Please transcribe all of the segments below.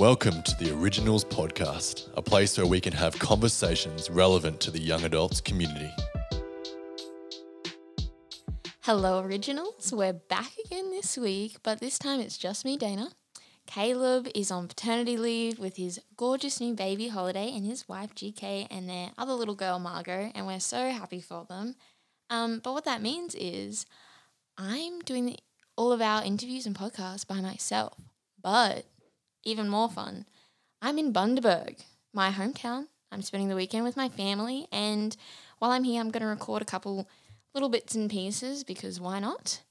Welcome to the Originals Podcast, a place where we can have conversations relevant to the young adults community. Hello, Originals. We're back again this week, but this time it's just me, Dana. Caleb is on paternity leave with his gorgeous new baby Holiday and his wife GK and their other little girl Margot, and we're so happy for them. Um, but what that means is I'm doing all of our interviews and podcasts by myself. But even more fun, I'm in Bundaberg, my hometown. I'm spending the weekend with my family, and while I'm here, I'm going to record a couple little bits and pieces because why not?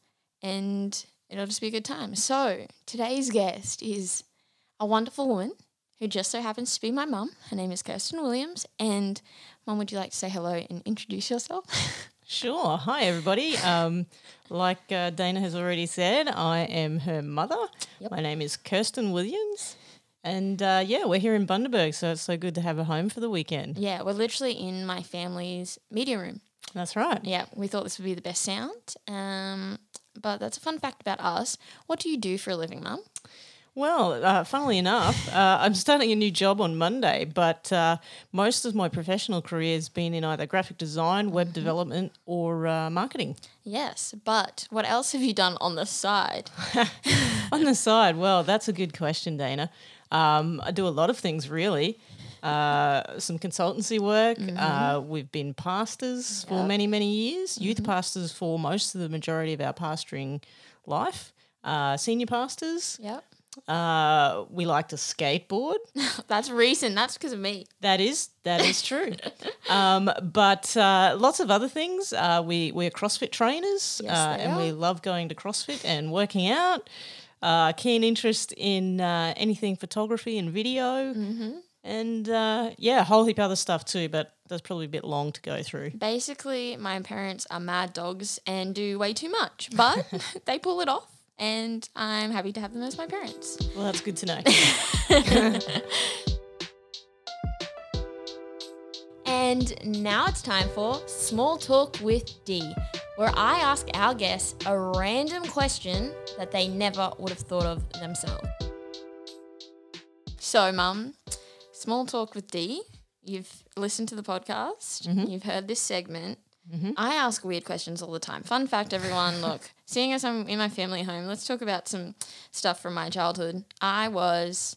And it'll just be a good time. So, today's guest is a wonderful woman who just so happens to be my mum. Her name is Kirsten Williams. And, Mum, would you like to say hello and introduce yourself? Sure. Hi, everybody. Um, like uh, Dana has already said, I am her mother. Yep. My name is Kirsten Williams. And uh, yeah, we're here in Bundaberg, so it's so good to have a home for the weekend. yeah, we're literally in my family's media room. That's right. Yeah, we thought this would be the best sound. Um, but that's a fun fact about us. What do you do for a living, Mum? Well, uh, funnily enough, uh, I'm starting a new job on Monday, but uh, most of my professional career has been in either graphic design, web development, or uh, marketing. Yes, but what else have you done on the side? On the side, well, that's a good question, Dana. Um, I do a lot of things, really. Uh, some consultancy work. Uh, we've been pastors for many, many years, youth pastors for most of the majority of our pastoring life, uh, senior pastors. Yep. Uh, we like to skateboard. That's recent. That's because of me. That is that is true. um, but uh, lots of other things. Uh, we we're CrossFit trainers, Yes, uh, and we love going to CrossFit and working out. Uh, keen interest in uh, anything photography and video, Mm-hmm. and uh, yeah, a whole heap other stuff too. But that's probably a bit long to go through. Basically, my parents are mad dogs and do way too much, but they pull it off, and I'm happy to have them as my parents. Well, that's good to know. And now it's time for Small Talk with D, where I ask our guests a random question that they never would have thought of themselves. So, Mum, Small Talk with D, you've listened to the podcast, mm-hmm. you've heard this segment. Mm-hmm. I ask weird questions all the time. Fun fact, everyone look, seeing as I'm in my family home, let's talk about some stuff from my childhood. I was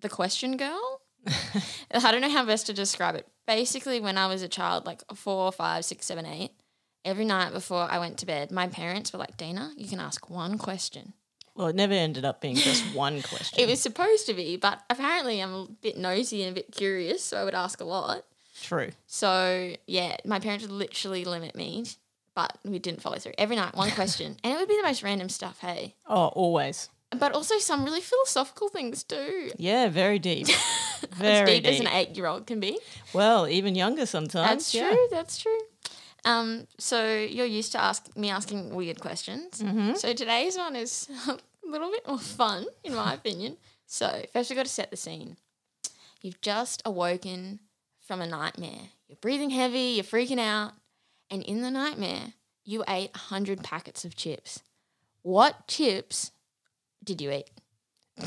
the question girl. I don't know how best to describe it. Basically, when I was a child, like four, five, six, seven, eight, every night before I went to bed, my parents were like, Dana, you can ask one question. well, it never ended up being just one question. It was supposed to be, but apparently I'm a bit nosy and a bit curious, so I would ask a lot. True. So, yeah, my parents would literally limit me, but we didn't follow through. Every night, one question. and it would be the most random stuff, hey? Oh, always. But also some really philosophical things too. Yeah, very deep. As Very deep as an eight year old can be. Well, even younger sometimes. That's yeah. true. That's true. Um, so you're used to ask me asking weird questions. Mm-hmm. So today's one is a little bit more fun, in my opinion. So first, we've got to set the scene. You've just awoken from a nightmare. You're breathing heavy. You're freaking out, and in the nightmare, you ate hundred packets of chips. What chips did you eat?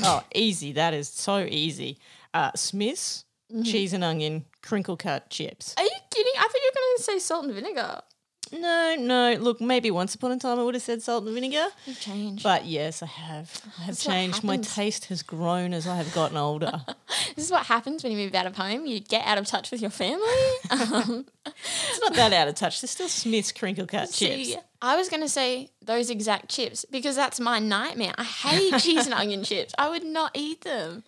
Oh, easy. That is so easy. Uh, Smith's cheese and onion crinkle cut chips. Are you kidding? I thought you were going to say salt and vinegar. No, no. Look, maybe once upon a time I would have said salt and vinegar, You've changed. but yes, I have. I have changed. My taste has grown as I have gotten older. This is what happens when you move out of home. You get out of touch with your family. Um, it's not that out of touch. There's still Smith's crinkle cut chips. I was going to say those exact chips because that's my nightmare. I hate cheese and onion chips. I would not eat them.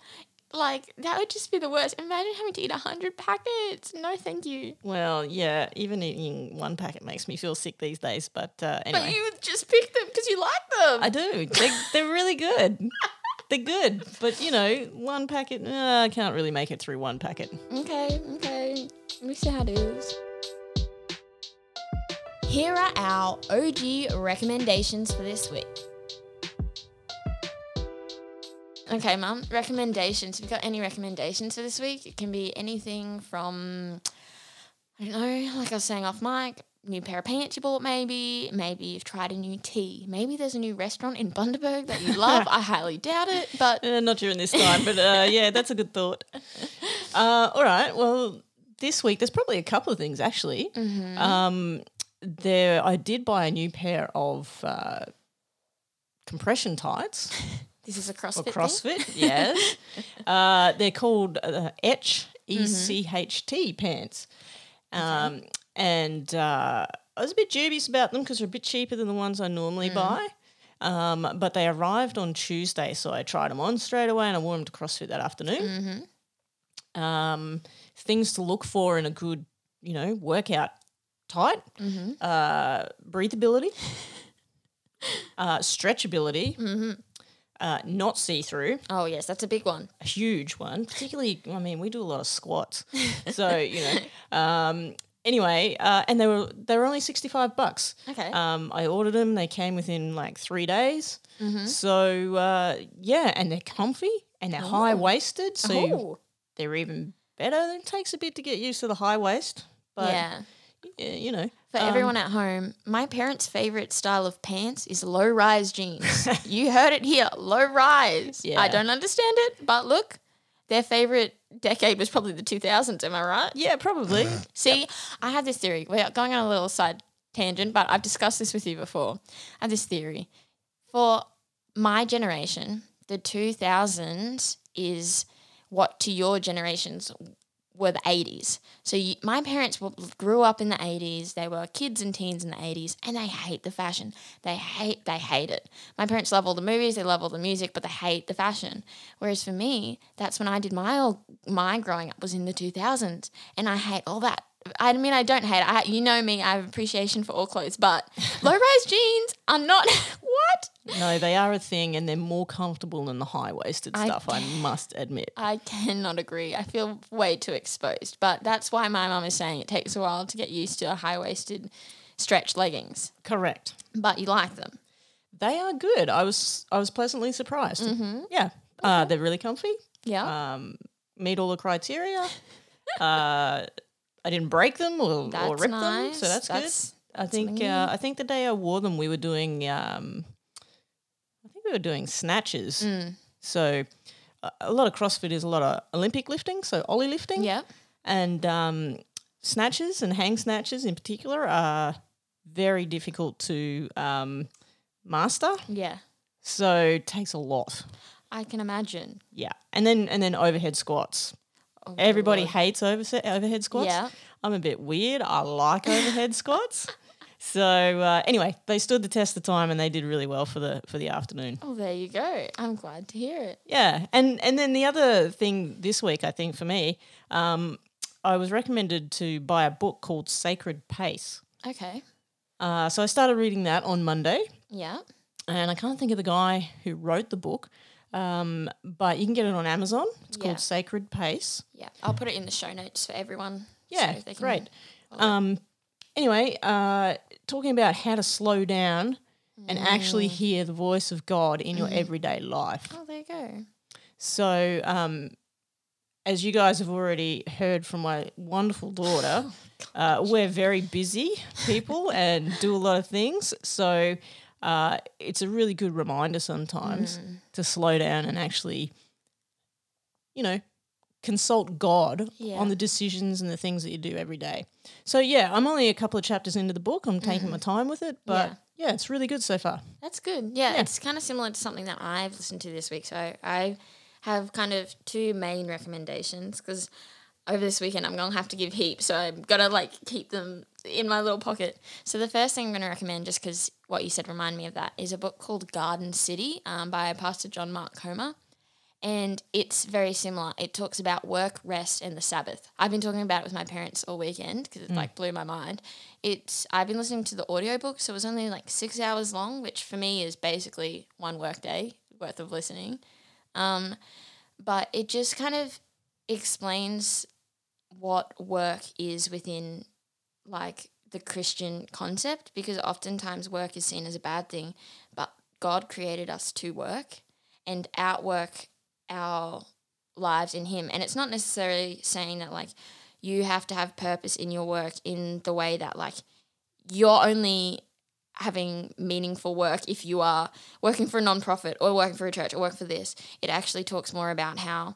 Like, that would just be the worst. Imagine having to eat 100 packets. No, thank you. Well, yeah. Even eating one packet makes me feel sick these days. But uh, But you just pick them because you like them. I do. They're, they're really good. They're good, but you know, one packet. Uh, I can't really make it through one packet. Okay, okay. We see how it is. Here are our OG recommendations for this week. Okay, Mum, recommendations. Have you got any recommendations for this week? It can be anything from, I don't know, like I was saying off mic, new pair of pants you bought, maybe. Maybe you've tried a new tea. Maybe there's a new restaurant in Bundaberg that you love. I highly doubt it, but Uh, not during this time, but uh, yeah, that's a good thought. Uh, all right. Well, this week there's probably a couple of things actually. Um, there, I did buy a new pair of uh, compression tights this is a CrossFit. or. CrossFit. yes, uh, they're called uh, Etch E C H T pants, um, and uh, I was a bit dubious about them because they're a bit cheaper than the ones I normally buy. Um, but they arrived on Tuesday, so I tried them on straight away, and I wore them to CrossFit that afternoon. Um, things to look for in a good, you know, workout tight: uh, breathability, uh, stretchability, uh, not see through, Oh yes, that's a big one. a huge one. Particularly, I mean, we do a lot of squats, so you know. Um, anyway, uh, and they were they were only sixty five bucks. Okay. Um, I ordered them. They came within like three days. So uh, yeah, and they're comfy and they're high waisted, so oh, they're even better. It takes a bit to get used to the high waist, but yeah. Yeah, you know. For um, everyone at home, my parents' favorite style of pants is low rise jeans. you heard it here, low rise. Yeah. I don't understand it, but look, their favorite decade was probably the 2000s. Am I right? Yeah, probably. See, I have this theory. We're going on a little side tangent, but I've discussed this with you before. I have this theory. For my generation, the 2000s is what to your generations were the 80s. So you, my parents were, grew up in the 80s. They were kids and teens in the 80s, and they hate the fashion. They hate they hate it. My parents love all the movies, they love all the music, but they hate the fashion. Whereas for me, that's when I did my old, my growing up was in the 2000s, and I hate all that. I mean, I don't hate it. I, you know me. I have appreciation for all clothes, but low-rise jeans are not. what? No, they are a thing, and they're more comfortable than the high waisted stuff. I must admit. I cannot agree. I feel way too exposed, but that's why my mum is saying it takes a while to get used to high-waisted stretch leggings. Correct. But you like them. They are good. I was I was pleasantly surprised. Yeah, uh, they're really comfy. Yeah. Um, meet all the criteria. uh, I didn't break them or, or rip them, so that's, That's- good. I think uh, I think the day I wore them, we were doing. Um, we were doing snatches. Mm. So a, lot of CrossFit is a lot of Olympic lifting, so ollie lifting. yeah. and um, snatches and hang snatches in particular are very difficult to um, master. Yeah. So it takes a lot. I can imagine. Yeah, and then and then overhead squats. Oh, Everybody Lord. hates overhead squats. Yeah. I'm a bit weird. I like overhead squats. So uh, anyway, they stood the test of time and they did really well for the for the afternoon. Oh, there you go. I'm glad to hear it. Yeah, and and then the other thing this week, I think for me, um, I was recommended to buy a book called Sacred Pace. Okay. Uh, so I started reading that on Monday, Yeah. and I can't think of the guy who wrote the book, um, but you can get it on Amazon. It's Yeah. called Sacred Pace. Yeah. I'll put it in the show notes for everyone. Yeah, so they can great. Um, anyway, uh, talking about how to slow down and actually Mm. hear the voice of God in your everyday life. Oh, there you go. So, um, as you guys have already heard from my wonderful daughter, uh, we're very busy people and do a lot of things. So, uh, it's a really good reminder sometimes Mm. to slow down and actually, you know, consult God Yeah. on the decisions and the things that you do every day. So, yeah, I'm only a couple of chapters into the book. I'm taking my time with it, but yeah, Yeah. it's really good so far. That's good. Yeah, Yeah. it's kind of similar to something that I've listened to this week. So I have kind of two main recommendations because over this weekend I'm gonna have to give heaps, so I'm gonna like keep them in my little pocket. So the first thing I'm gonna recommend, just because what you said reminded me of that, is a book called Garden City um, by Pastor John Mark Comer. And it's very similar. It talks about work, rest, and the Sabbath. I've been talking about it with my parents all weekend because it like blew my mind. It's I've been listening to the audiobook, so it was only like six hours long, which for me is basically one work day worth of listening. Um, but it just kind of explains what work is within like the Christian concept because oftentimes work is seen as a bad thing, but God created us to work and outwork our lives in Him. And it's not necessarily saying that like you have to have purpose in your work in the way that like you're only having meaningful work if you are working for a nonprofit or working for a church or working for this. It actually talks more about how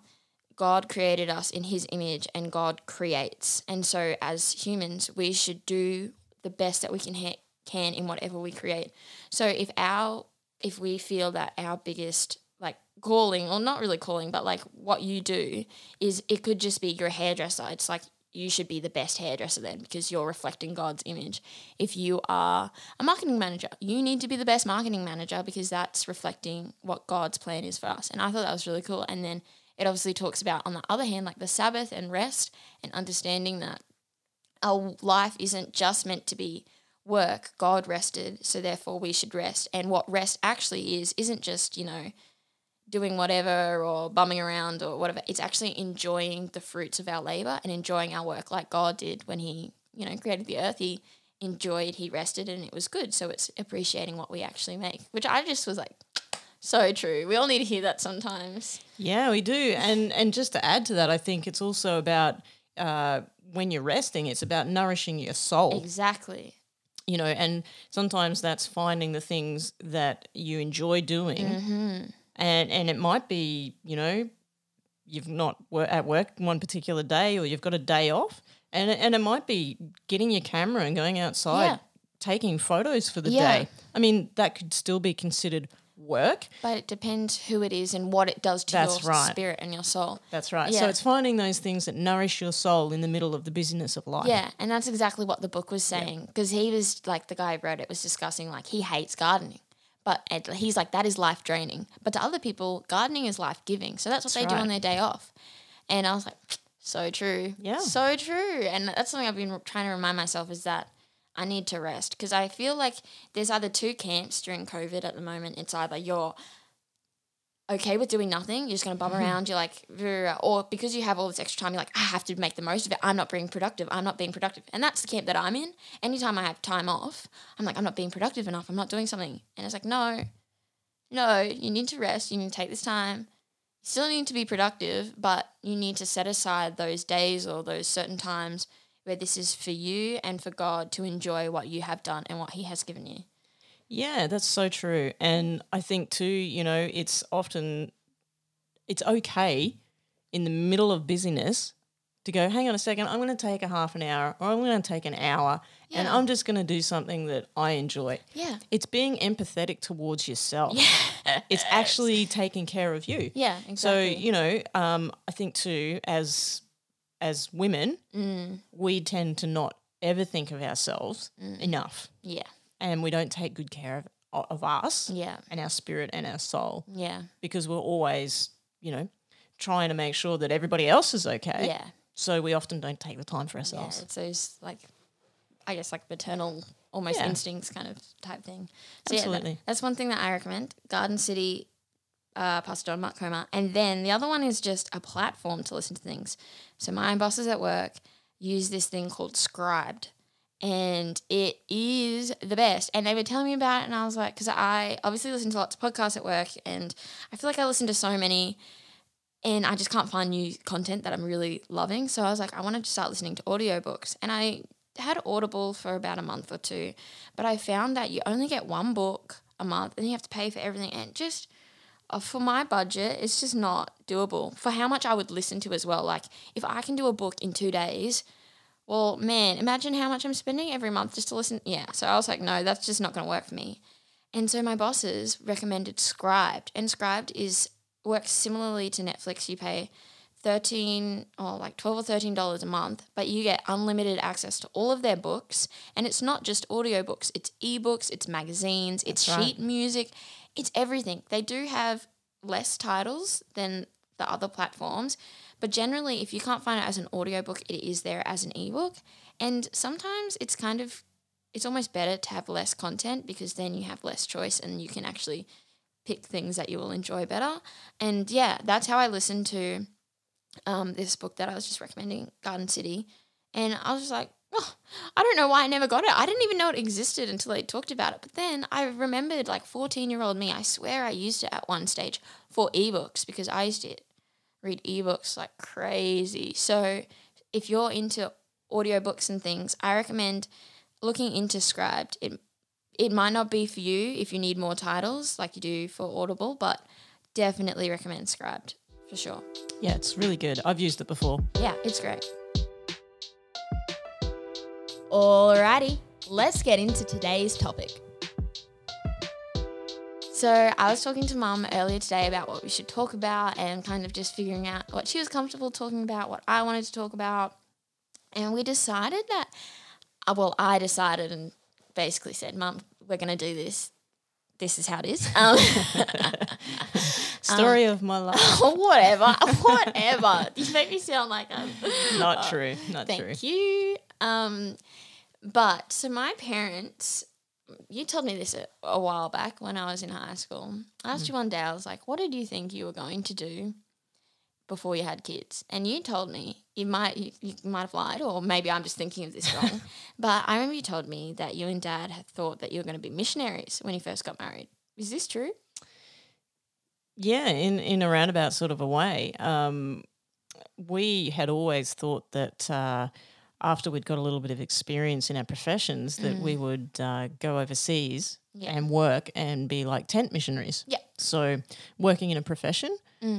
God created us in his image and God creates. And so as humans, we should do the best that we can ha- can in whatever we create. So if our if we feel that our biggest like calling or not really calling but like what you do is it could just be you're hairdresser. It's like you should be the best hairdresser then because you're reflecting God's image. If you are a marketing manager, you need to be the best marketing manager because that's reflecting what God's plan is for us. And I thought that was really cool. And then it obviously talks about, on the other hand, like the Sabbath and rest and understanding that our life isn't just meant to be work. God rested, so therefore we should rest. And what rest actually is, isn't just, you know, doing whatever or bumming around or whatever. It's actually enjoying the fruits of our labor and enjoying our work like God did when He, you know, created the earth. He enjoyed, He rested, and it was good. So it's appreciating what we actually make, which I just was like, so true. We all need to hear that sometimes. Yeah, we do. And and just to add to that, I think it's also about uh, when you're resting, it's about nourishing your soul. Exactly. You know, and sometimes that's finding the things that you enjoy doing, Mm-hmm. And and it might be you know you've not wor- at work one particular day or you've got a day off, and it- and it might be getting your camera and going outside. Yeah. Taking photos for the Yeah. day. I mean, that could still be considered work. But it depends who it is and what it does to That's your right. spirit and your soul. That's right. Yeah. So it's finding those things that nourish your soul in the middle of the busyness of life. Yeah, and that's exactly what the book was saying because he was like the guy who wrote it was discussing like he hates gardening, but he's like that is life draining. But to other people, gardening is life giving. So that's what That's they do on their day off. And I was like, so true. Yeah. so true. And that's something I've been trying to remind myself is that I need to rest because I feel like there's either two camps during COVID at the moment. It's either you're okay with doing nothing, you're just going to bum around, you're like, or because you have all this extra time, you're like, I have to make the most of it. I'm not being productive. I'm not being productive. And that's the camp that I'm in. Anytime I have time off, I'm like, I'm not being productive enough. I'm not doing something. And it's like, no, no, you need to rest. You need to take this time. You still need to be productive, but you need to set aside those days or those certain times where this is for you and for God to enjoy what you have done and what He has given you. Yeah, that's so true. And I think too, you know, it's often it's okay in the middle of busyness to go, hang on a second, I'm going to take a half an hour or I'm going to take an hour and I'm just going to do something that I enjoy. Yeah. It's being empathetic towards yourself. Yeah. It's actually taking care of you. Yeah, exactly. So, you know, um, I think too, as as women, Mm, we tend to not ever think of ourselves Mm. enough, yeah. And we don't take good care of of us Yeah. and our spirit and our soul Yeah. because we're always, you know, trying to make sure that everybody else is okay. Yeah. So we often don't take the time for Yeah. ourselves. It's those like I guess like maternal almost Yeah. instincts kind of type thing. So yeah, Absolutely. that, that's one thing that I recommend. Garden City, uh, Pastor John Mark Comer. And then the other one is just a platform to listen to things. So my bosses at work use this thing called Scribd. And it is the best. And they were telling me about it, and I was like, because I obviously listen to lots of podcasts at work, and I feel like I listen to so many and I just can't find new content that I'm really loving. So I was like, I wanted to start listening to audiobooks. And I had Audible for about a month or two, but I found that you only get one book a month and you have to pay for everything. And just uh, for my budget, it's just not doable for how much I would listen to as well. Like, if I can do a book in two days, well, man, imagine how much I'm spending every month just to listen. Yeah. So I was like, no, that's just not going to work for me. And so my bosses recommended Scribd, and Scribd is works similarly to Netflix. You pay thirteen or like twelve or thirteen dollars a month, but you get unlimited access to all of their books. And it's not just audiobooks, it's ebooks, it's magazines, it's That's right. sheet music, it's everything. They do have less titles than the other platforms, but generally if you can't find it as an audiobook, it is there as an ebook. And sometimes it's kind of it's almost better to have less content because then you have less choice and you can actually pick things that you will enjoy better. And yeah, that's how I listened to um, this book that I was just recommending, Garden City. And I was just like, oh, I don't know why I never got it. I didn't even know it existed until they talked about it. But then I remembered, like, 14 year old me, I swear I used it at one stage for ebooks because I used to read ebooks like crazy. So if you're into audiobooks and things, I recommend looking into Scribd, it it might not be for you if you need more titles like you do for Audible, but definitely recommend Scribd for sure. Yeah, it's really good. I've used it before. Yeah, it's great. Alrighty, let's get into today's topic. So, I was talking to mum earlier today about what we should talk about and kind of just figuring out what she was comfortable talking about, what I wanted to talk about. And we decided that, uh, well, I decided and basically said, Mum, we're going to do this. This is how it is. Um, Story of my life. whatever, whatever. You make me sound like I'm Not true. Not Thank true. you. Um, but so my parents, you told me this a, a while back when I was in high school. I asked you one day, I was like, "What did you think you were going to do before you had kids?" And you told me you might you, you might have lied, or maybe I'm just thinking of this wrong. but I remember you told me that you and Dad had thought that you were going to be missionaries when you first got married. Is this true? Yeah, in in a roundabout sort of a way. Um, we had always thought that uh, after we'd got a little bit of experience in our professions, that we would uh, go overseas Yeah. and work and be like tent missionaries. Yeah. So working in a profession,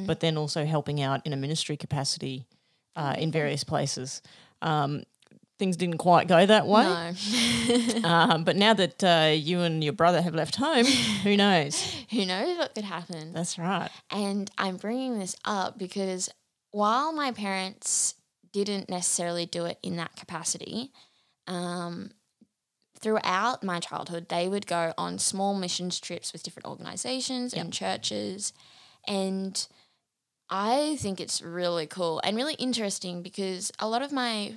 but then also helping out in a ministry capacity uh, in various places. Um, things didn't quite go that way. No. Um, but now that uh, you and your brother have left home, who knows? Who knows what could happen? That's right. And I'm bringing this up because while my parents didn't necessarily do it in that capacity, um, throughout my childhood, they would go on small missions trips with different organizations and churches. And I think it's really cool and really interesting because a lot of my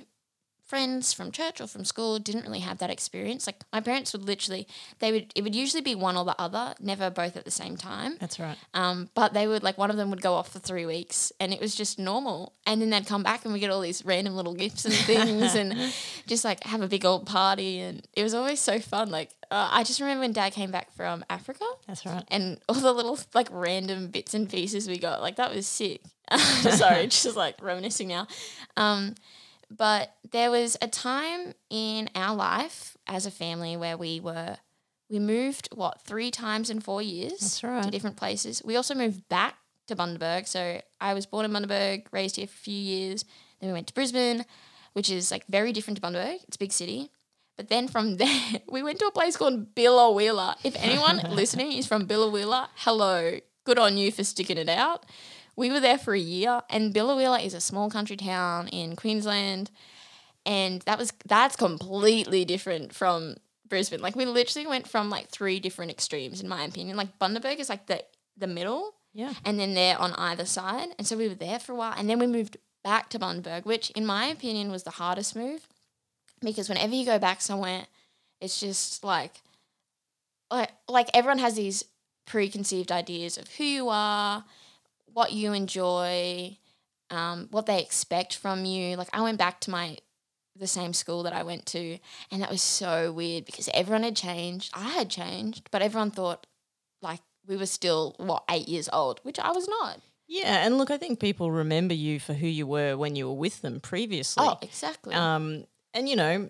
friends from church or from school didn't really have that experience. Like my parents would literally, they would, it would usually be one or the other, never both at the same time. That's right. Um, but they would like one of them would go off for three weeks and it was just normal. And then they'd come back and we get all these random little gifts and things and just like have a big old party. And it was always so fun. Like, uh, I just remember when dad came back from Africa That's right. and all the little like random bits and pieces we got. Like, that was sick. Sorry, just like reminiscing now. Um, but there was a time in our life as a family where we were we moved what three times in four years That's to different places. We also moved back to Bundaberg. So I was born in Bundaberg, raised here for a few years. Then we went to Brisbane, which is like very different to Bundaberg. It's a big city. But then from there, we went to a place called Billawheeler. If anyone listening is from Billawheeler, hello. Good on you for sticking it out. We were there for a year, and Billawheeler is a small country town in Queensland, and that was that's completely different from Brisbane. Like we literally went from like three different extremes, in my opinion. Like Bundaberg is like the the middle, Yeah. and then they're on either side. And so we were there for a while, and then we moved back to Bundaberg, which in my opinion was the hardest move, because whenever you go back somewhere, it's just like, like like everyone has these preconceived ideas of who you are, what you enjoy, um, what they expect from you. Like I went back to my the same school that I went to, and that was so weird because everyone had changed. I had changed, but everyone thought like we were still what eight years old, which I was not. Yeah, and look, I think people remember you for who you were when you were with them previously. Oh, exactly. Um, and you know,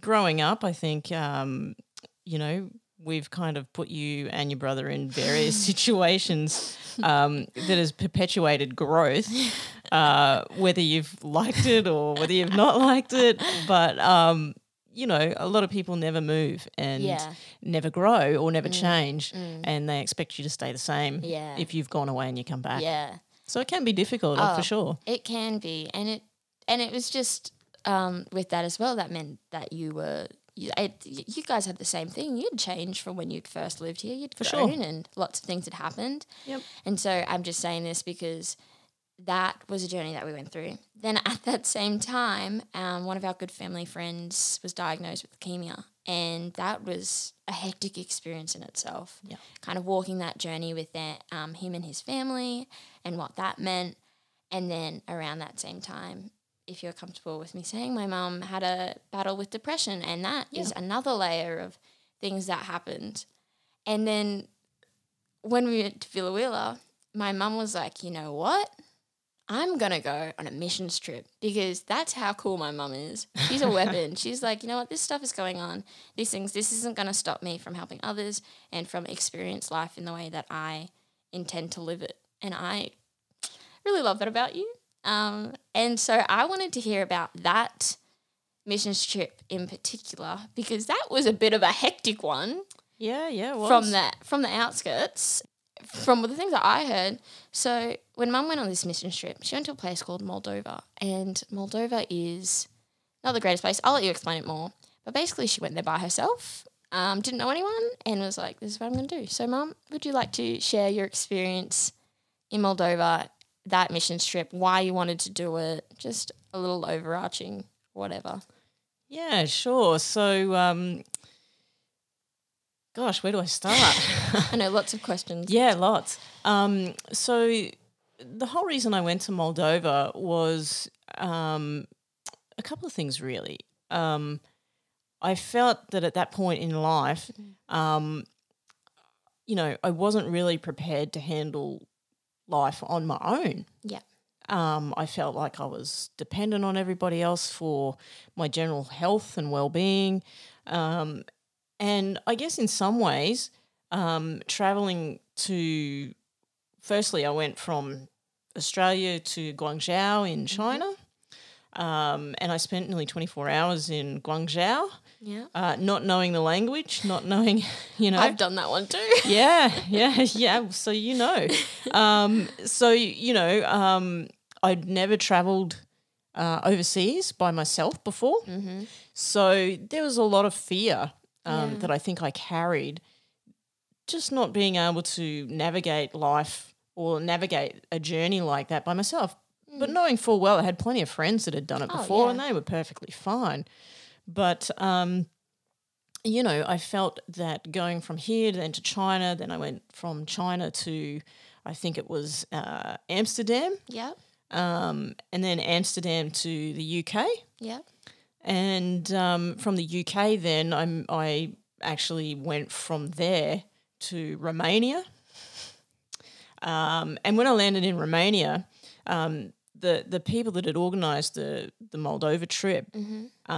growing up, I think um, you know we've kind of put you and your brother in various situations um, that has perpetuated growth, uh, whether you've liked it or whether you've not liked it. But um, you know, a lot of people never move and Yeah. Mm. never grow or never change, and they expect you to stay the same. Yeah. if you've gone away and you come back. yeah. So it can be difficult, Oh. for sure. It can be, and it and it was just um, with that as well. That meant that you were. You, it, you guys had the same thing. You'd changed from when you'd first lived here. You'd For sure. grown, and lots of things had happened. Yep. And so I'm just saying this because that was a journey that we went through. Then at that same time, um, one of our good family friends was diagnosed with leukemia, and that was a hectic experience in itself. Yeah. Kind of walking that journey with their, um, him and his family, and what that meant. And then around that same time, if you're comfortable with me saying, my mum had a battle with depression, and that is another layer of things that happened. And then when we went to Villa Wheeler, my mum was like, you know what? I'm gonna go on a missions trip because that's how cool my mum is. She's a weapon. She's like, you know what, this stuff is going on. These things, this isn't gonna stop me from helping others and from experience life in the way that I intend to live it. And I really love that about you. Um, and so I wanted to hear about that missions trip in particular because that was a bit of a hectic one Yeah, yeah. It was. from the from the outskirts. From the things that I heard, so when Mum went on this mission trip, she went to a place called Moldova, and Moldova is not the greatest place. I'll let you explain it more. But basically, she went there by herself, um, didn't know anyone, and was like, "This is what I'm going to do." So, Mum, would you like to share your experience in Moldova, that mission trip, why you wanted to do it, just a little overarching, whatever. Yeah, sure. So, um, gosh, where do I start? I know lots of questions. yeah, lots. Um, so, the whole reason I went to Moldova was um, a couple of things, really. Um, I felt that at that point in life, um, you know, I wasn't really prepared to handle life on my own. Yeah. Um, I felt like I was dependent on everybody else for my general health and well being. Um, and I guess in some ways, um, traveling to, firstly, I went from Australia to Guangzhou in China. Um, and I spent nearly 24 hours in Guangzhou, Yeah. uh, not knowing the language, not knowing, you know. I've done that one too. yeah, yeah, yeah. So you know, um, so you know, um, I'd never travelled uh, overseas by myself before, mm-hmm. so there was a lot of fear um, Yeah. that I think I carried, just not being able to navigate life or navigate a journey like that by myself. But knowing full well, I had plenty of friends that had done it Oh, before, yeah. and they were perfectly fine. But um, you know, I felt that going from here then to China, then I went from China to, I think it was uh, Amsterdam, Yep. um, and then Amsterdam to the UK. Yep. And um, from the UK, then I'm, I actually went from there to Romania. Um, and when I landed in Romania, um, the the people that had organised the the Moldova trip Mm-hmm.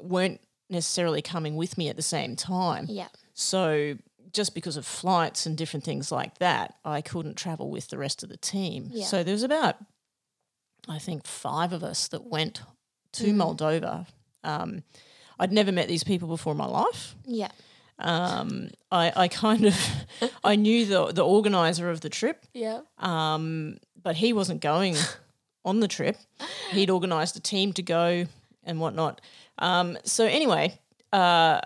Weren't necessarily coming with me at the same time. Yeah. So just because of flights and different things like that, I couldn't travel with the rest of the team. Yeah. So there was about, I think, five of us that went to Mm. Moldova. Um, I'd never met these people before in my life. Yeah. Um, I, I kind of, I knew the the organizer of the trip, Yeah. um, but he wasn't going on the trip. He'd organised a team to go and whatnot. Um, so anyway, uh,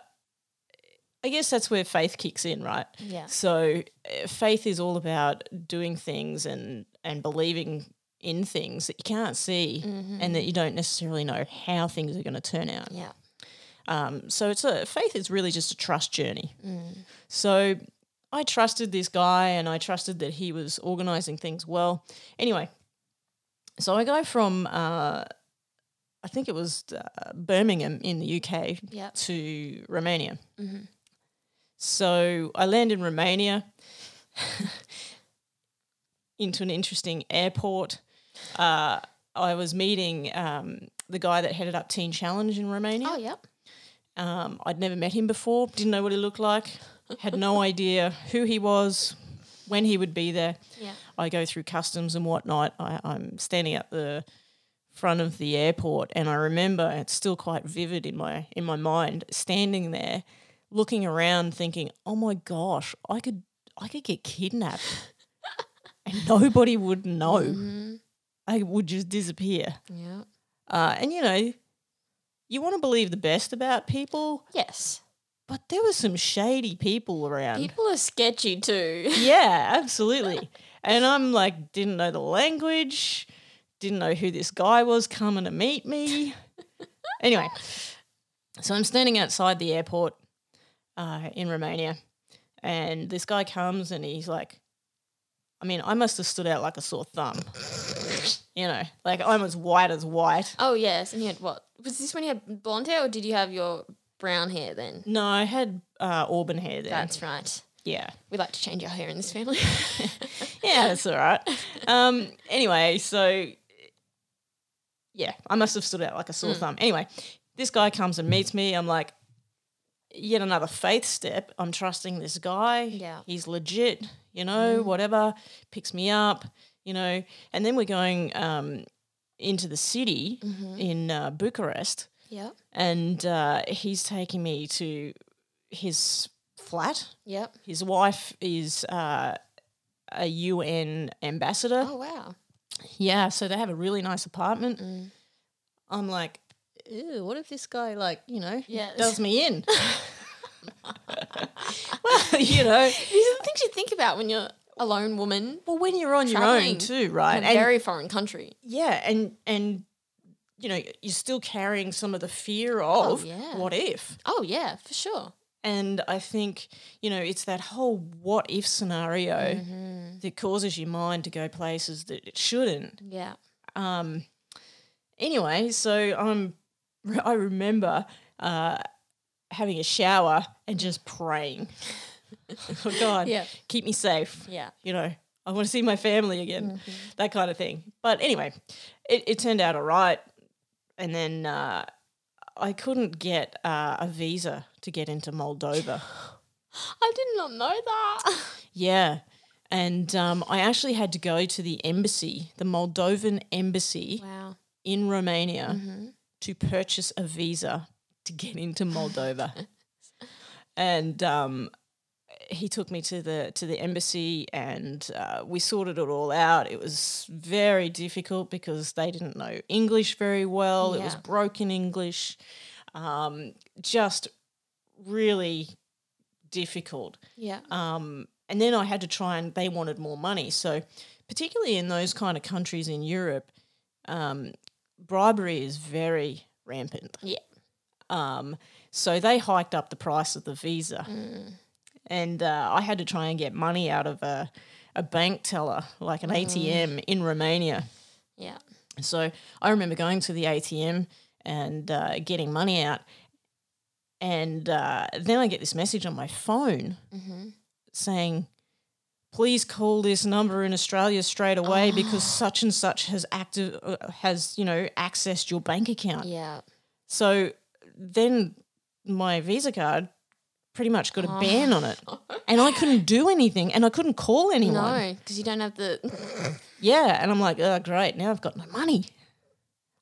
I guess that's where faith kicks in, right? Yeah. So uh, faith is all about doing things and and believing in things that you can't see and that you don't necessarily know how things are going to turn out. Yeah. Um, so it's a faith is really just a trust journey. So I trusted this guy and I trusted that he was organizing things well. Anyway, so I go from uh, I think it was uh, Birmingham in the UK Yep. to Romania. Mhm. So I land in Romania into an interesting airport. Uh, I was meeting um, the guy that headed up Teen Challenge in Romania. Oh, yep. Um, I'd never met him before, didn't know what he looked like, had no idea who he was, when he would be there. Yeah. I go through customs and whatnot. I, I'm standing at the front of the airport, and I remember it's still quite vivid in my in my mind, standing there, looking around, thinking, "Oh my gosh, I could I could get kidnapped, and nobody would know. Mm-hmm. I would just disappear." Yeah. Uh, and you know, you want to believe the best about people, Yes. but there were some shady people around. People are sketchy too. Yeah, absolutely. and I'm like, didn't know the language, didn't know who this guy was coming to meet me. anyway, so I'm standing outside the airport uh, in Romania, and this guy comes and he's like, I mean, I must have stood out like a sore thumb. You know, like I'm as white as white. Oh, yes. And you had what? Was this when you had blonde hair or did you have your brown hair then? No, I had uh, auburn hair then. That's right. yeah. We like to change our hair in this family. yeah, that's all right. Um, anyway, so yeah, I must have stood out like a sore thumb. Anyway, this guy comes and meets me. I'm like, yet another faith step. I'm trusting this guy. Yeah. He's legit, you know, whatever. Picks me up, you know. And then we're going um, into the city in uh, Bucharest Yeah. and uh, he's taking me to his flat. Yep. His wife is uh, a UN ambassador. Oh wow. Yeah, so they have a really nice apartment. Mm. I'm like, Ew, what if this guy, like, you know, Yeah. does me in? well, you know, These are the things you think about when you're a lone woman well, when you're on your own too, right? in a And very foreign country. yeah, and and you know, you're still carrying some of the fear of Oh, yeah. what if. Oh yeah, for sure. And I think, you know, it's that whole what if scenario Mm-hmm. that causes your mind to go places that it shouldn't. Yeah. Um, anyway, so I'm, I remember uh, having a shower and just praying. oh God, Yeah. keep me safe. Yeah. You know, I want to see my family again, that kind of thing. But anyway, it, it turned out all right. And then uh, I couldn't get uh, a visa to get into Moldova. I did not know that. Yeah. And um, I actually had to go to the embassy, the Moldovan embassy Wow. in Romania, Mm-hmm. to purchase a visa to get into Moldova. and um, he took me to the to the embassy, and uh, we sorted it all out. It was very difficult because they didn't know English very well. It was Yeah. broken English, um, just really difficult. Yeah. Um, and then I had to try and they wanted more money. So, particularly in those kind of countries in Europe, um, bribery is very rampant. Yeah. Um, so they hiked up the price of the visa, and uh, I had to try and get money out of a, a bank teller, like an ATM in Romania. Yeah. So I remember going to the ATM and uh, getting money out. And uh, then I get this message on my phone saying, please call this number in Australia straight away because such and such has active uh, has you know accessed your bank account. Yeah. So then my Visa card pretty much got a ban on it, and I couldn't do anything, and I couldn't call anyone. No, because you don't have the. Yeah, and I'm like, oh great, now I've got no money.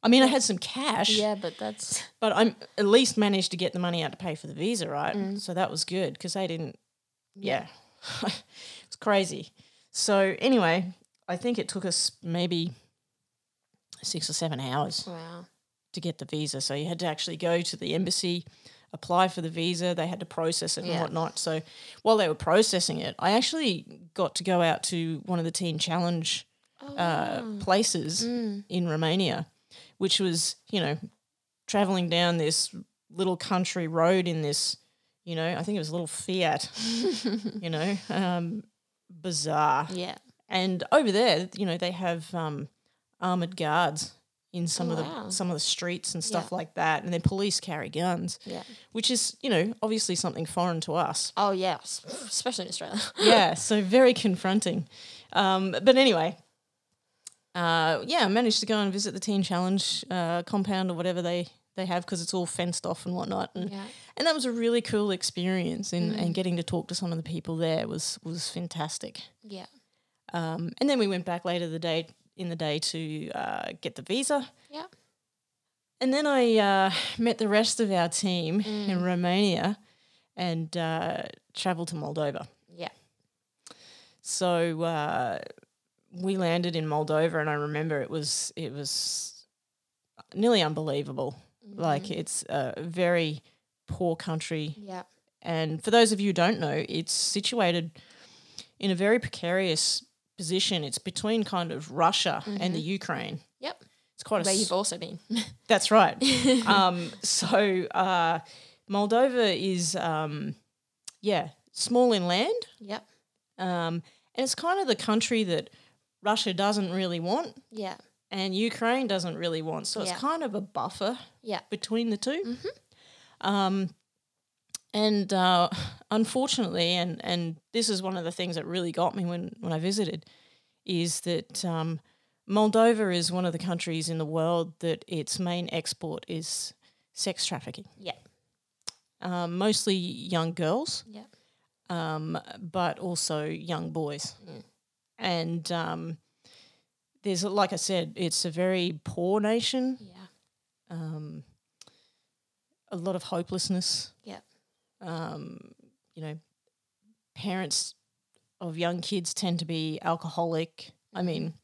I mean, I had some cash, yeah, but that's. but I'm at least managed to get the money out to pay for the visa, right? Mm. So that was good because they didn't. Yeah, it's crazy. So anyway, I think it took us maybe six or seven hours Wow. to get the visa. So you had to actually go to the embassy, apply for the visa. They had to process it and Yeah. whatnot. So while they were processing it, I actually got to go out to one of the Teen Challenge uh, places in Romania, which was, you know, traveling down this little country road in this, you know, I think it was a little Fiat, you know, um, bizarre. Yeah. And over there, you know, they have um, armored guards in some Oh, of the wow. some of the streets and stuff Yeah. like that, and then police carry guns, Yeah. which is you know obviously something foreign to us. Oh yeah, especially in Australia. yeah, so very confronting. Um, but anyway, uh, yeah, I managed to go and visit the Teen Challenge uh, compound or whatever they they have because it's all fenced off and whatnot, and Yeah. and that was a really cool experience. And, and getting to talk to some of the people there was was fantastic. Yeah. Um, and then we went back later the day in the day to uh, get the visa. Yeah. And then I uh, met the rest of our team in Romania and uh, traveled to Moldova. Yeah. So uh, we landed in Moldova, and I remember it was it was nearly unbelievable. Like it's a very poor country, Yeah. and for those of you who don't know, it's situated in a very precarious position. It's between kind of Russia and the Ukraine. Yep. It's quite a Where s- you've also been. that's right. um, so uh, Moldova is, um, yeah, small in land, yep. um, and it's kind of the country that Russia doesn't really want Yeah. and Ukraine doesn't really want. So Yeah. it's kind of a buffer Yeah. between the 2 Um, and uh, unfortunately, and and this is one of the things that really got me when when I visited, is that um, Moldova is one of the countries in the world that its main export is sex trafficking. Yeah. Um, mostly young girls, Yeah. um, but also young boys. Mm. And um, there's, like I said, it's a very poor nation. Yeah. Um, a lot of hopelessness. Yeah. Um, you know, parents of young kids tend to be alcoholic. I mean,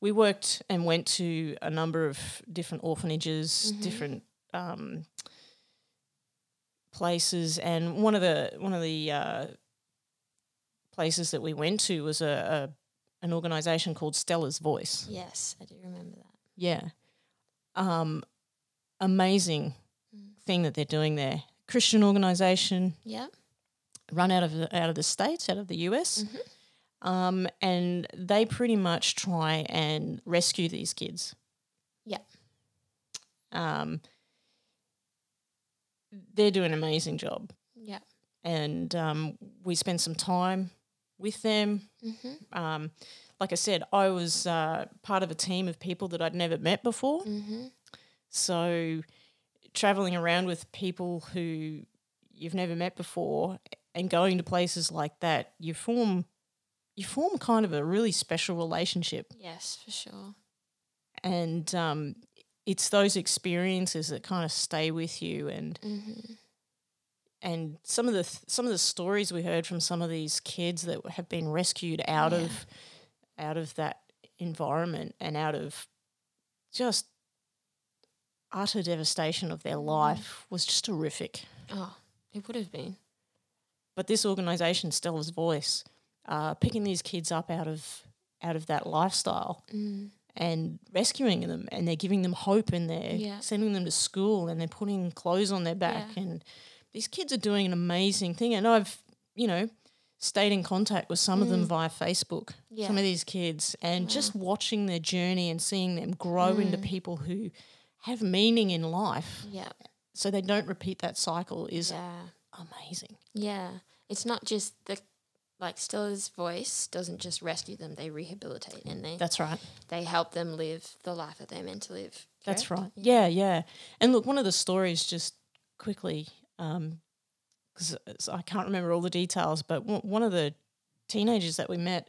we worked and went to a number of different orphanages, Mhm. different um, places, and one of the one of the uh, places that we went to was a, a an organisation called Stella's Voice. Yes, I do remember that. Yeah. Um, amazing Mm. thing that they're doing there. Christian organization Yeah. run out of the, out of the states, out of the US. Mhm. Um, and they pretty much try and rescue these kids. Yeah. Um, they're doing an amazing job. Yeah. And um, we spent some time with them. Mm-hmm. Um, like I said, I was uh, part of a team of people that I'd never met before. Mm-hmm. So, traveling around with people who you've never met before and going to places like that, you form you form kind of a really special relationship, Yes, for sure. and um, it's those experiences that kind of stay with you. And Mm-hmm. And some of the th- some of the stories we heard from some of these kids that have been rescued out Yeah. of out of that environment and out of just utter devastation of their Mhm. life was just horrific. Oh, it would have been. But this organisation, Stella's Voice, uh, picking these kids up out of out of that lifestyle Mm. and rescuing them, and they're giving them hope, and they're Yeah. sending them to school, and they're putting clothes on their back, Yeah. and these kids are doing an amazing thing. And I've, you know, stayed in contact with some of them Mm. via Facebook. Yeah. Some of these kids, and Wow. just watching their journey and seeing them grow into Mm. people who have meaning in life, Yeah. so they don't repeat that cycle, is Yeah. amazing. Yeah. It's not just the like Stella's voice doesn't just rescue them, they rehabilitate and they That's right. they help them live the life that they're meant to live. That's right. Yeah, yeah. And look, one of the stories, just quickly, because I can't remember all the details, but one one of the teenagers that we met,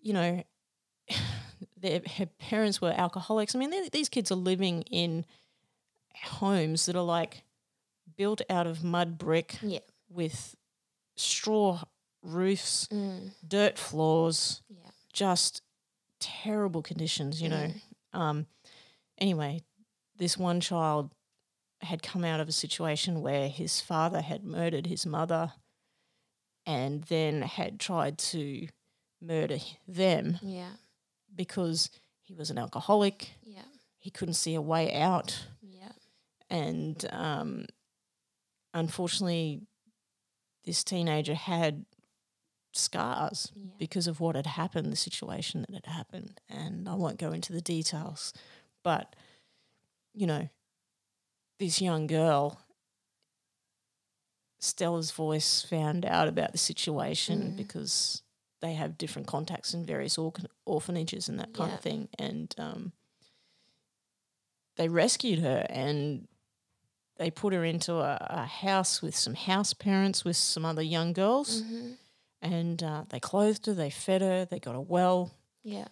you know, their her parents were alcoholics. I mean, these kids are living in homes that are like built out of mud brick Yeah. with straw roofs, Mm. dirt floors, Yeah. just terrible conditions, you know. Mm. Um, anyway, this one child had come out of a situation where his father had murdered his mother and then had tried to murder them Yeah. because he was an alcoholic. Yeah. He couldn't see a way out. Yeah. And um, unfortunately, this teenager had scars Yeah. because of what had happened, the situation that had happened. And I won't go into the details, but you know, this young girl, Stella's voice found out about the situation Mm. because they have different contacts in various orphanages and that kind Yeah. of thing. And um, they rescued her and they put her into a, a house with some house parents with some other young girls Mm-hmm. and uh, they clothed her, they fed her, they got her well. Yeah.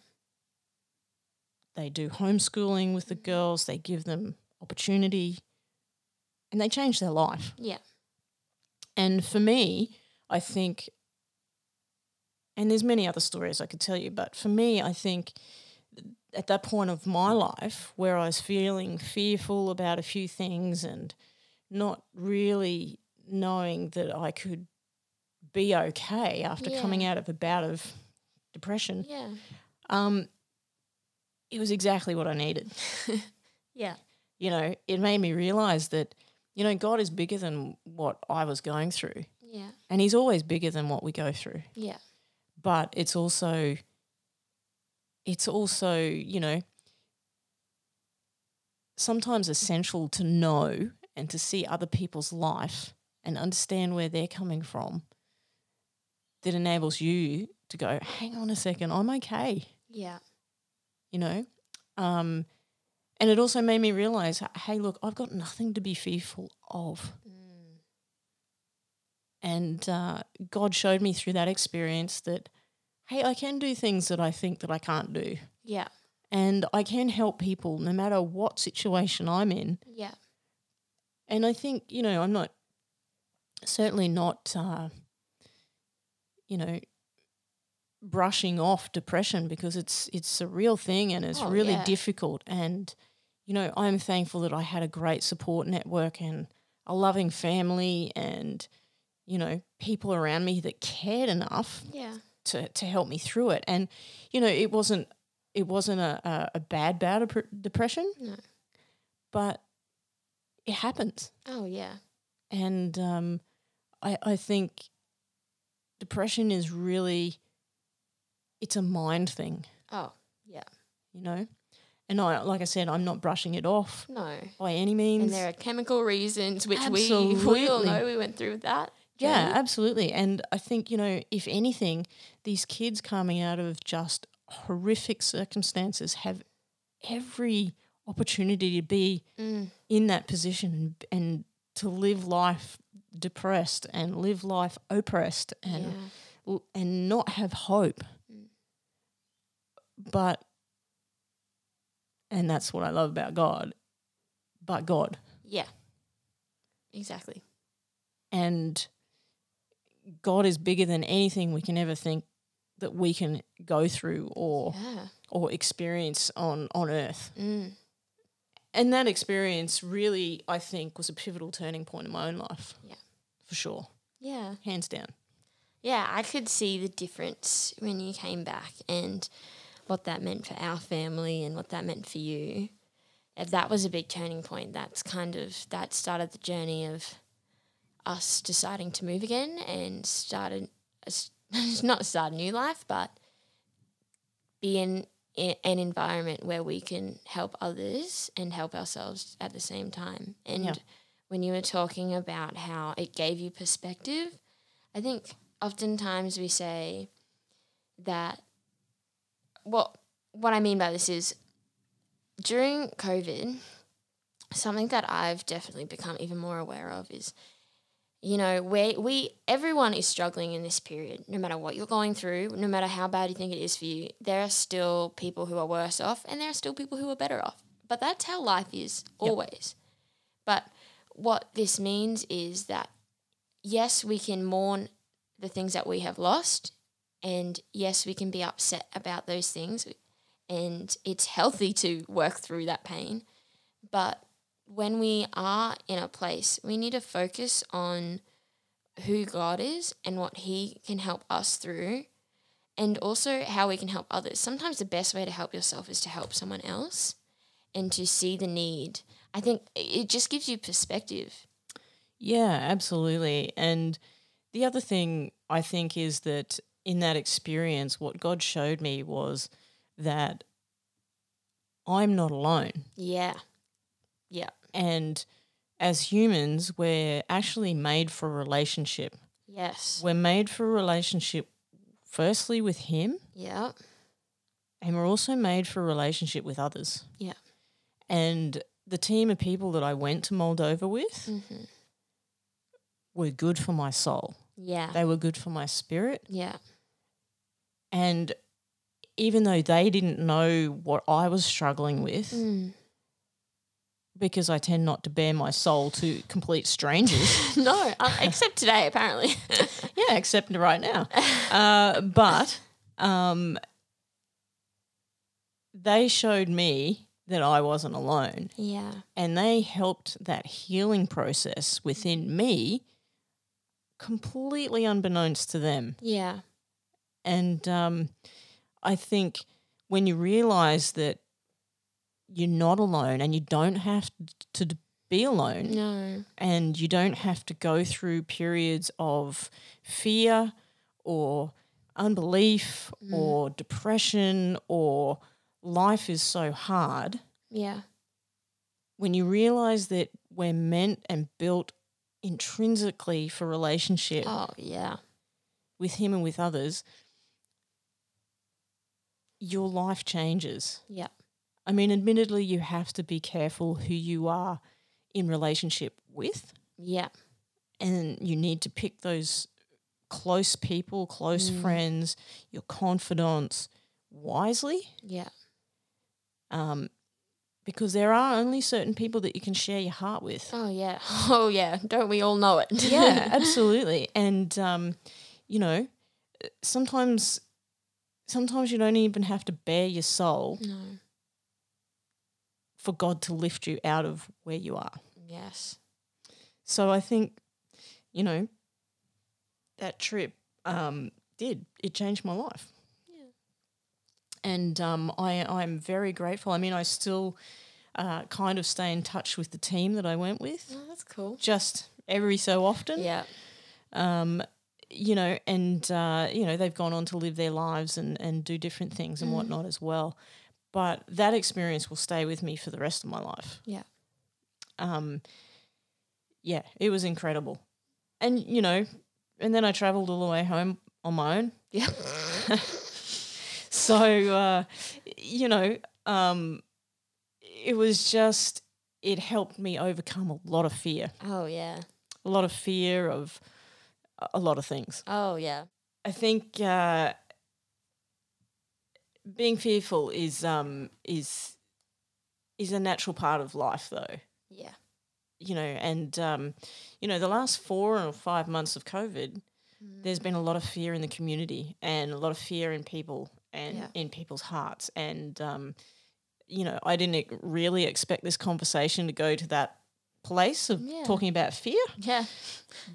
They do homeschooling with the Mhm. girls, they give them opportunity, and they change their life. Yeah. And for me, I think, and there's many other stories I could tell you, but for me, I think at that point of my life where I was feeling fearful about a few things and not really knowing that I could be okay after coming out of a bout of depression, Yeah. um, it was exactly what I needed. yeah. You know, it made me realize that, you know, God is bigger than what I was going through. Yeah. And He's always bigger than what we go through. Yeah. But it's also, it's also, you know, sometimes essential to know and to see other people's life and understand where they're coming from that enables you to go, hang on a second, I'm okay, Yeah. you know? Um, and it also made me realize, hey, look, I've got nothing to be fearful of. Mm. And uh, God showed me through that experience that, hey, I can do things that I think that I can't do. Yeah. And I can help people no matter what situation I'm in. Yeah. And I think, you know, I'm not certainly not, uh, you know, brushing off depression because it's it's a real thing and it's Oh, really yeah. difficult. And you know, I'm thankful that I had a great support network and a loving family and you know people around me that cared enough Yeah. to to help me through it. And you know, it wasn't it wasn't a a, a bad bout of depression, No. but it happens Oh yeah. and um, I I think depression is really it's a mind thing, Oh yeah. you know. And I like I said, I'm not brushing it off No. by any means. And there are chemical reasons which we we all know we went through with that. yeah, journey. absolutely. And I think you know, if anything, these kids coming out of just horrific circumstances have every opportunity to be Mm. in that position and, and to live life depressed and live life oppressed and yeah. and not have hope. Mm. But and that's what I love about God. But God Yeah. Exactly. and God is bigger than anything we can ever think that we can go through or Yeah. or experience on on earth. Mm. And that experience really I think was a pivotal turning point in my own life. Yeah. For sure. Yeah. Hands down. Yeah, I could see the difference when you came back and what that meant for our family and what that meant for you. If that was a big turning point, that's kind of that started the journey of us deciding to move again and started not start a new life, but be in an environment where we can help others and help ourselves at the same time. And Yeah. when you were talking about how it gave you perspective, I think oftentimes we say that what what I mean by this is during COVID, something that I've definitely become even more aware of is you know, we we everyone is struggling in this period, no matter what you're going through, no matter how bad you think it is for you, there are still people who are worse off and there are still people who are better off. But that's how life is always. But what this means is that yes, we can mourn the things that we have lost, and yes, we can be upset about those things, and it's healthy to work through that pain. But when we are in a place, we need to focus on who God is and what He can help us through, and also how we can help others. Sometimes the best way to help yourself is to help someone else and to see the need. I think it just gives you perspective. Yeah, absolutely. And the other thing I think is that in that experience, what God showed me was that I'm not alone. Yeah. Yeah. And as humans, we're actually made for a relationship. Yes. We're made for a relationship, firstly, with Him, Yeah. and we're also made for a relationship with others. Yeah. And the team of people that I went to Moldova with Mm-hmm. were good for my soul, Yeah. they were good for my spirit. Yeah. And even though they didn't know what I was struggling with, Mm. because I tend not to bare my soul to complete strangers, no, um, except today, apparently. yeah, except right now. Uh, but um, they showed me that I wasn't alone, yeah. and they helped that healing process within me completely unbeknownst to them. Yeah. And um, I think when you realize that you're not alone and you don't have to be alone No. and you don't have to go through periods of fear or unbelief or depression or life is so hard, Yeah. when you realize that we're meant and built intrinsically for relationship Oh, yeah. with him and with others, your life changes. Yeah. I mean, admittedly, you have to be careful who you are in relationship with, Yeah. and you need to pick those close people, close Mm. friends, your confidants wisely. Yeah. Um, because there are only certain people that you can share your heart with. Oh yeah. Oh yeah. Don't we all know it? yeah, absolutely. And um, you know, sometimes sometimes you don't even have to bare your soul no. for God to lift you out of where you are. Yes. So I think, you know, that trip um, did it changed my life. Yeah. And um, I I'm very grateful. I mean, I still uh, kind of stay in touch with the team that I went with, Oh, that's cool. just every so often. Yeah. um, you know, and uh, you know they've gone on to live their lives and and do different things and Mm. whatnot as well. But that experience will stay with me for the rest of my life. Yeah. Um, yeah, it was incredible, and you know, and then I travelled all the way home on my own. Yeah. So uh, you know, um, it was just it helped me overcome a lot of fear, oh yeah. a lot of fear of a- lot of things. Oh yeah. I think uh, being fearful is um is is a natural part of life, though. Yeah. You know, and um, you know, the last four or five months of COVID, there's been a lot of fear in the community and a lot of fear in people and Yeah. in people's hearts. And um, you know, I didn't really expect this conversation to go to that place of Yeah. talking about fear. Yeah.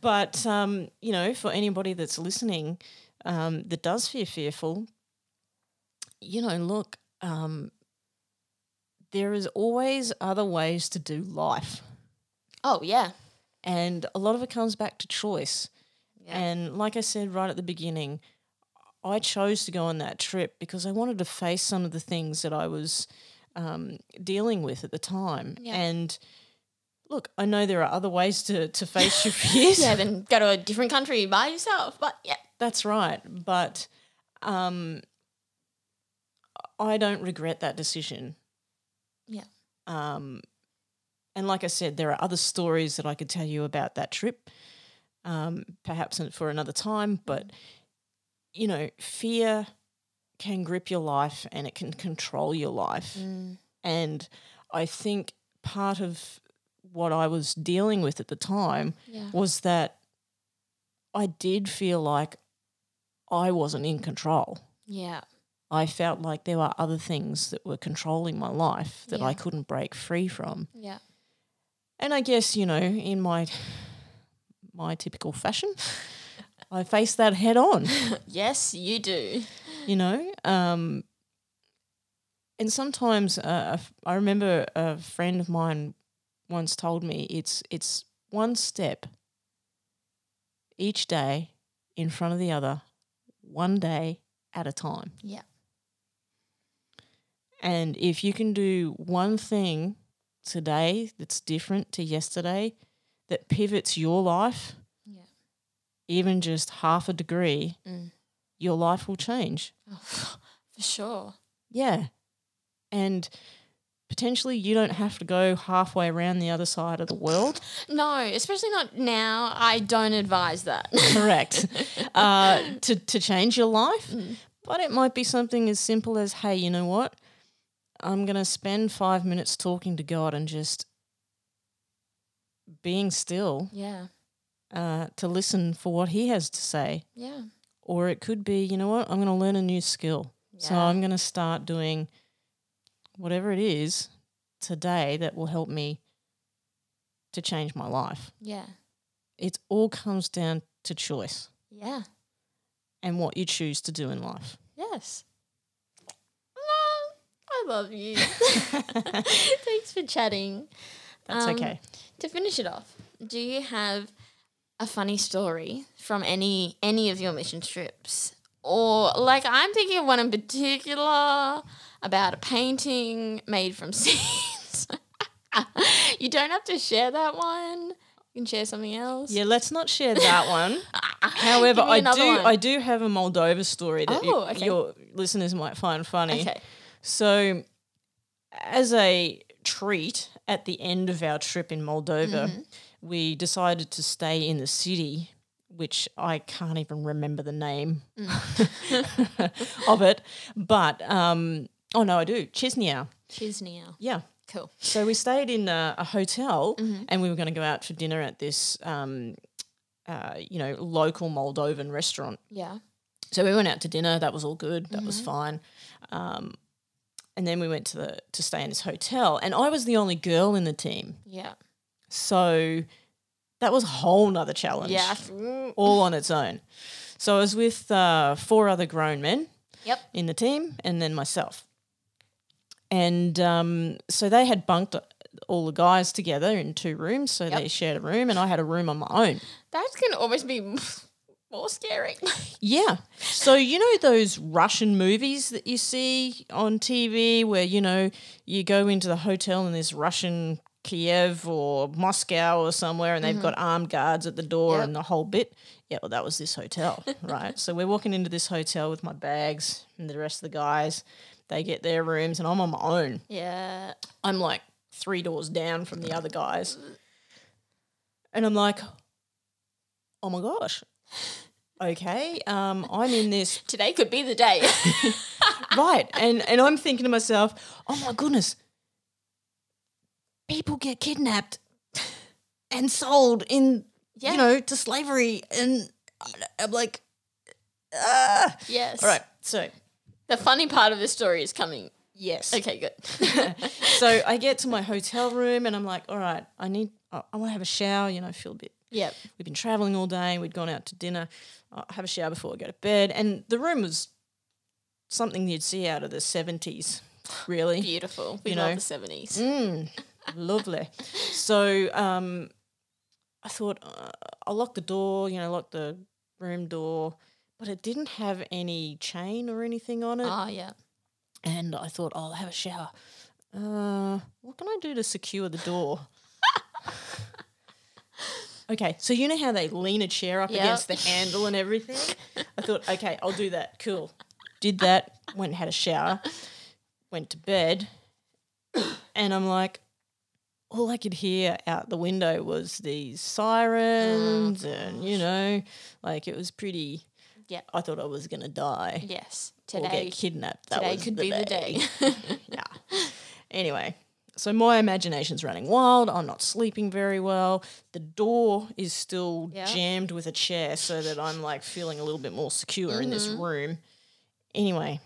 But um, you know, for anybody that's listening um, that does feel fearful, you know, look, um, there is always other ways to do life, Oh yeah. and a lot of it comes back to choice. Yeah. And like I said right at the beginning, I chose to go on that trip because I wanted to face some of the things that I was um, dealing with at the time. Yeah. And look, I know there are other ways to to face your fears. yeah. Then go to a different country by yourself. But yeah. That's right. But um, I don't regret that decision. Yeah. Um, and like I said, there are other stories that I could tell you about that trip, um, perhaps for another time. But, you know, fear can grip your life and it can control your life. Mm. And I think part of what I was dealing with at the time Yeah. was that I did feel like I wasn't in control. Yeah. I felt like there were other things that were controlling my life that I couldn't break free from. Yeah. And I guess, you know, in my my typical fashion, I faced that head on, Yes, you do. you know. Um, and sometimes uh, I remember a friend of mine once told me it's it's one step each day in front of the other, one day at a time. Yeah. And if you can do one thing today that's different to yesterday, that pivots your life, Yeah. even just half a degree, Mm. your life will change. Oh, for sure. Yeah. And potentially you don't have to go halfway around the other side of the world. No, especially not now. I don't advise that. Correct. uh, to, to change your life. Mm. But it might be something as simple as, hey, you know what? I'm going to spend five minutes talking to God and just being still yeah. uh, to listen for what He has to say. Yeah. Or it could be, you know what? I'm going to learn a new skill. So I'm going to start doing whatever it is today that will help me to change my life. Yeah. It all comes down to choice Yeah. and what you choose to do in life. Yes. Mom, I love you. Thanks for chatting. That's Um, okay. To finish it off, do you have a funny story from any any of your mission trips? Or like I'm thinking of one in particular about a painting made from seeds. you don't have to share that one. You can share something else. Yeah, let's not share that one. However, I do one. I do have a Moldova story that you- Oh, okay. your listeners might find funny. Okay. So, as a treat at the end of our trip in Moldova, Mm-hmm. we decided to stay in the city, which I can't even remember the name Mm. of it. But, um, oh no, I do. Chisinau. Chisney. Yeah. Cool. So we stayed in a, a hotel Mm-hmm. and we were going to go out for dinner at this, um, uh, you know, local Moldovan restaurant. Yeah. So we went out to dinner. That was all good. That Mm-hmm. was fine. Um, and then we went to the to stay in this hotel, and I was the only girl in the team. Yeah. So that was a whole nother challenge. Yeah. all on its own. So I was with uh, four other grown men Yep. in the team, and then myself. And um, so they had bunked all the guys together in two rooms. So they shared a room, and I had a room on my own. That can almost be more scary. Yeah. So you know those Russian movies that you see on TV where you know you go into the hotel and this Russian Kiev or Moscow or somewhere and they've got armed guards at the door Yep. and the whole bit. Yeah, well that was this hotel, right? So we're walking into this hotel with my bags and the rest of the guys. They get their rooms and I'm on my own. yeah. I'm like three doors down from the other guys. And I'm like, oh my gosh. Okay. Um, I'm in this Today could be the day. right. And and I'm thinking to myself, oh my goodness. People get kidnapped and sold in Yeah. you know, to slavery and I'm like ah. yes. All right. So The funny part of the story is coming. yes. Okay, good. so I get to my hotel room and I'm like, all right, I need I, I want to have a shower, you know, feel a bit yep. We've been traveling all day. We'd gone out to dinner. Uh, have a shower before I go to bed. And the room was something you'd see out of the 70s, really. Beautiful. We You love know. the 70s. Mm, lovely. So um, I thought, uh, I'll lock the door, you know, lock the room door. But it didn't have any chain or anything on it. Ah, yeah. And I thought, oh, I'll have a shower. Uh, what can I do to secure the door? okay, so you know how they lean a chair up Yep. against the handle and everything? I thought, okay, I'll do that. Cool. Did that, went and had a shower, went to bed, and I'm like, all I could hear out the window was these sirens, and you know, like it was pretty. Yeah, I thought I was gonna die Yes. Today or get kidnapped. That Today could the be the day. day. yeah. Anyway, so my imagination's running wild. I'm not sleeping very well. The door is still Yeah. jammed with a chair so that I'm like feeling a little bit more secure in this Mm-hmm. room. Anyway,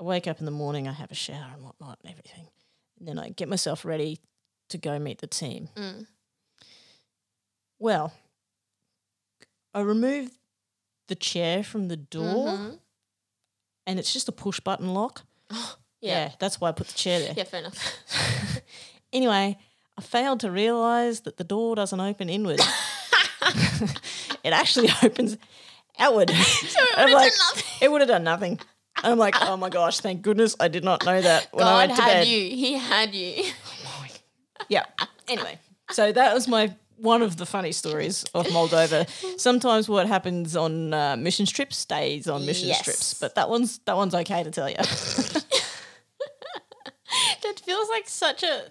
I wake up in the morning, I have a shower and whatnot and everything. And then I get myself ready to go meet the team. Mm. Well, I remove the chair from the door Mhm. and it's just a push button lock. Yeah. that's why I put the chair there. Yeah, fair enough. Anyway, I failed to realise that the door doesn't open inward. it actually opens outward. So it would've done nothing. It would have done nothing. And I'm like, oh my gosh, thank goodness I did not know that when I went to had bed. you. He had you. Yeah. Anyway, so that was my one of the funny stories of Moldova. Sometimes what happens on uh, missions trips stays on missions Yes. trips, but that one's that one's okay to tell you. That feels like such a.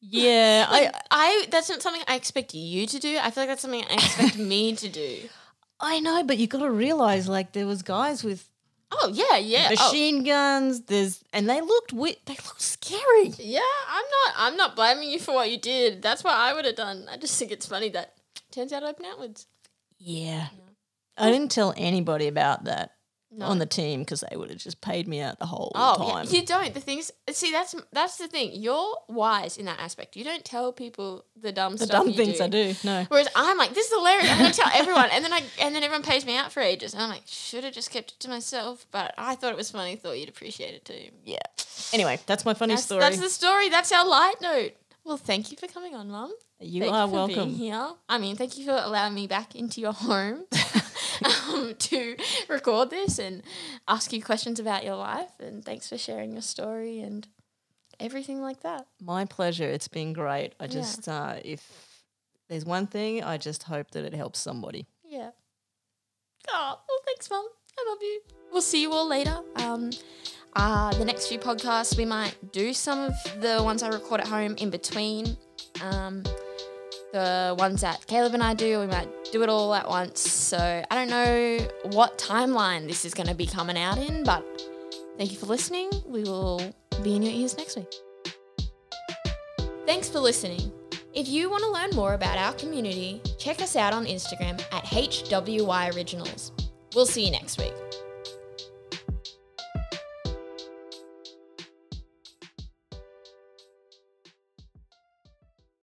yeah, I I. That's not something I expect you to do. I feel like that's something I expect me to do. I know, but you got to realize like there was guys with Oh yeah, yeah. Oh, machine guns. There's and they looked they looked scary. yeah. I'm not. I'm not blaming you for what you did. That's what I would have done. I just think it's funny that turns out open outwards. Yeah. I didn't tell anybody about that No. on the team because they would have just paid me out the whole Oh, yeah, time. you don't. The things. See, that's that's the thing. You're wise in that aspect. You don't tell people the dumb the stuff. dumb you things do. I do. No. Whereas I'm like, this is hilarious. I'm gonna tell everyone, and then I and then everyone pays me out for ages, and I'm like, should have just kept it to myself. But I thought it was funny. Thought you'd appreciate it too. Yeah. Anyway, that's my funny That's, story. that's the story. That's our light note. Well, thank you for coming on, Mum. you Thank are you for being welcome. here. I mean, thank you for allowing me back into your home um, to record this and ask you questions about your life. And thanks for sharing your story and everything like that. My pleasure. It's been great. I just uh, if there's one thing I just hope that it helps somebody. Yeah. Oh, well, thanks, Mum. I love you. We'll see you all later. Um, uh, the next few podcasts, we might do some of the ones I record at home in between. Um, the ones that Caleb and I do, we might do it all at once. So I don't know what timeline this is going to be coming out in, but thank you for listening. We will be in your ears next week. Thanks for listening. If you want to learn more about our community, check us out on Instagram at HWY Originals. We'll see you next week.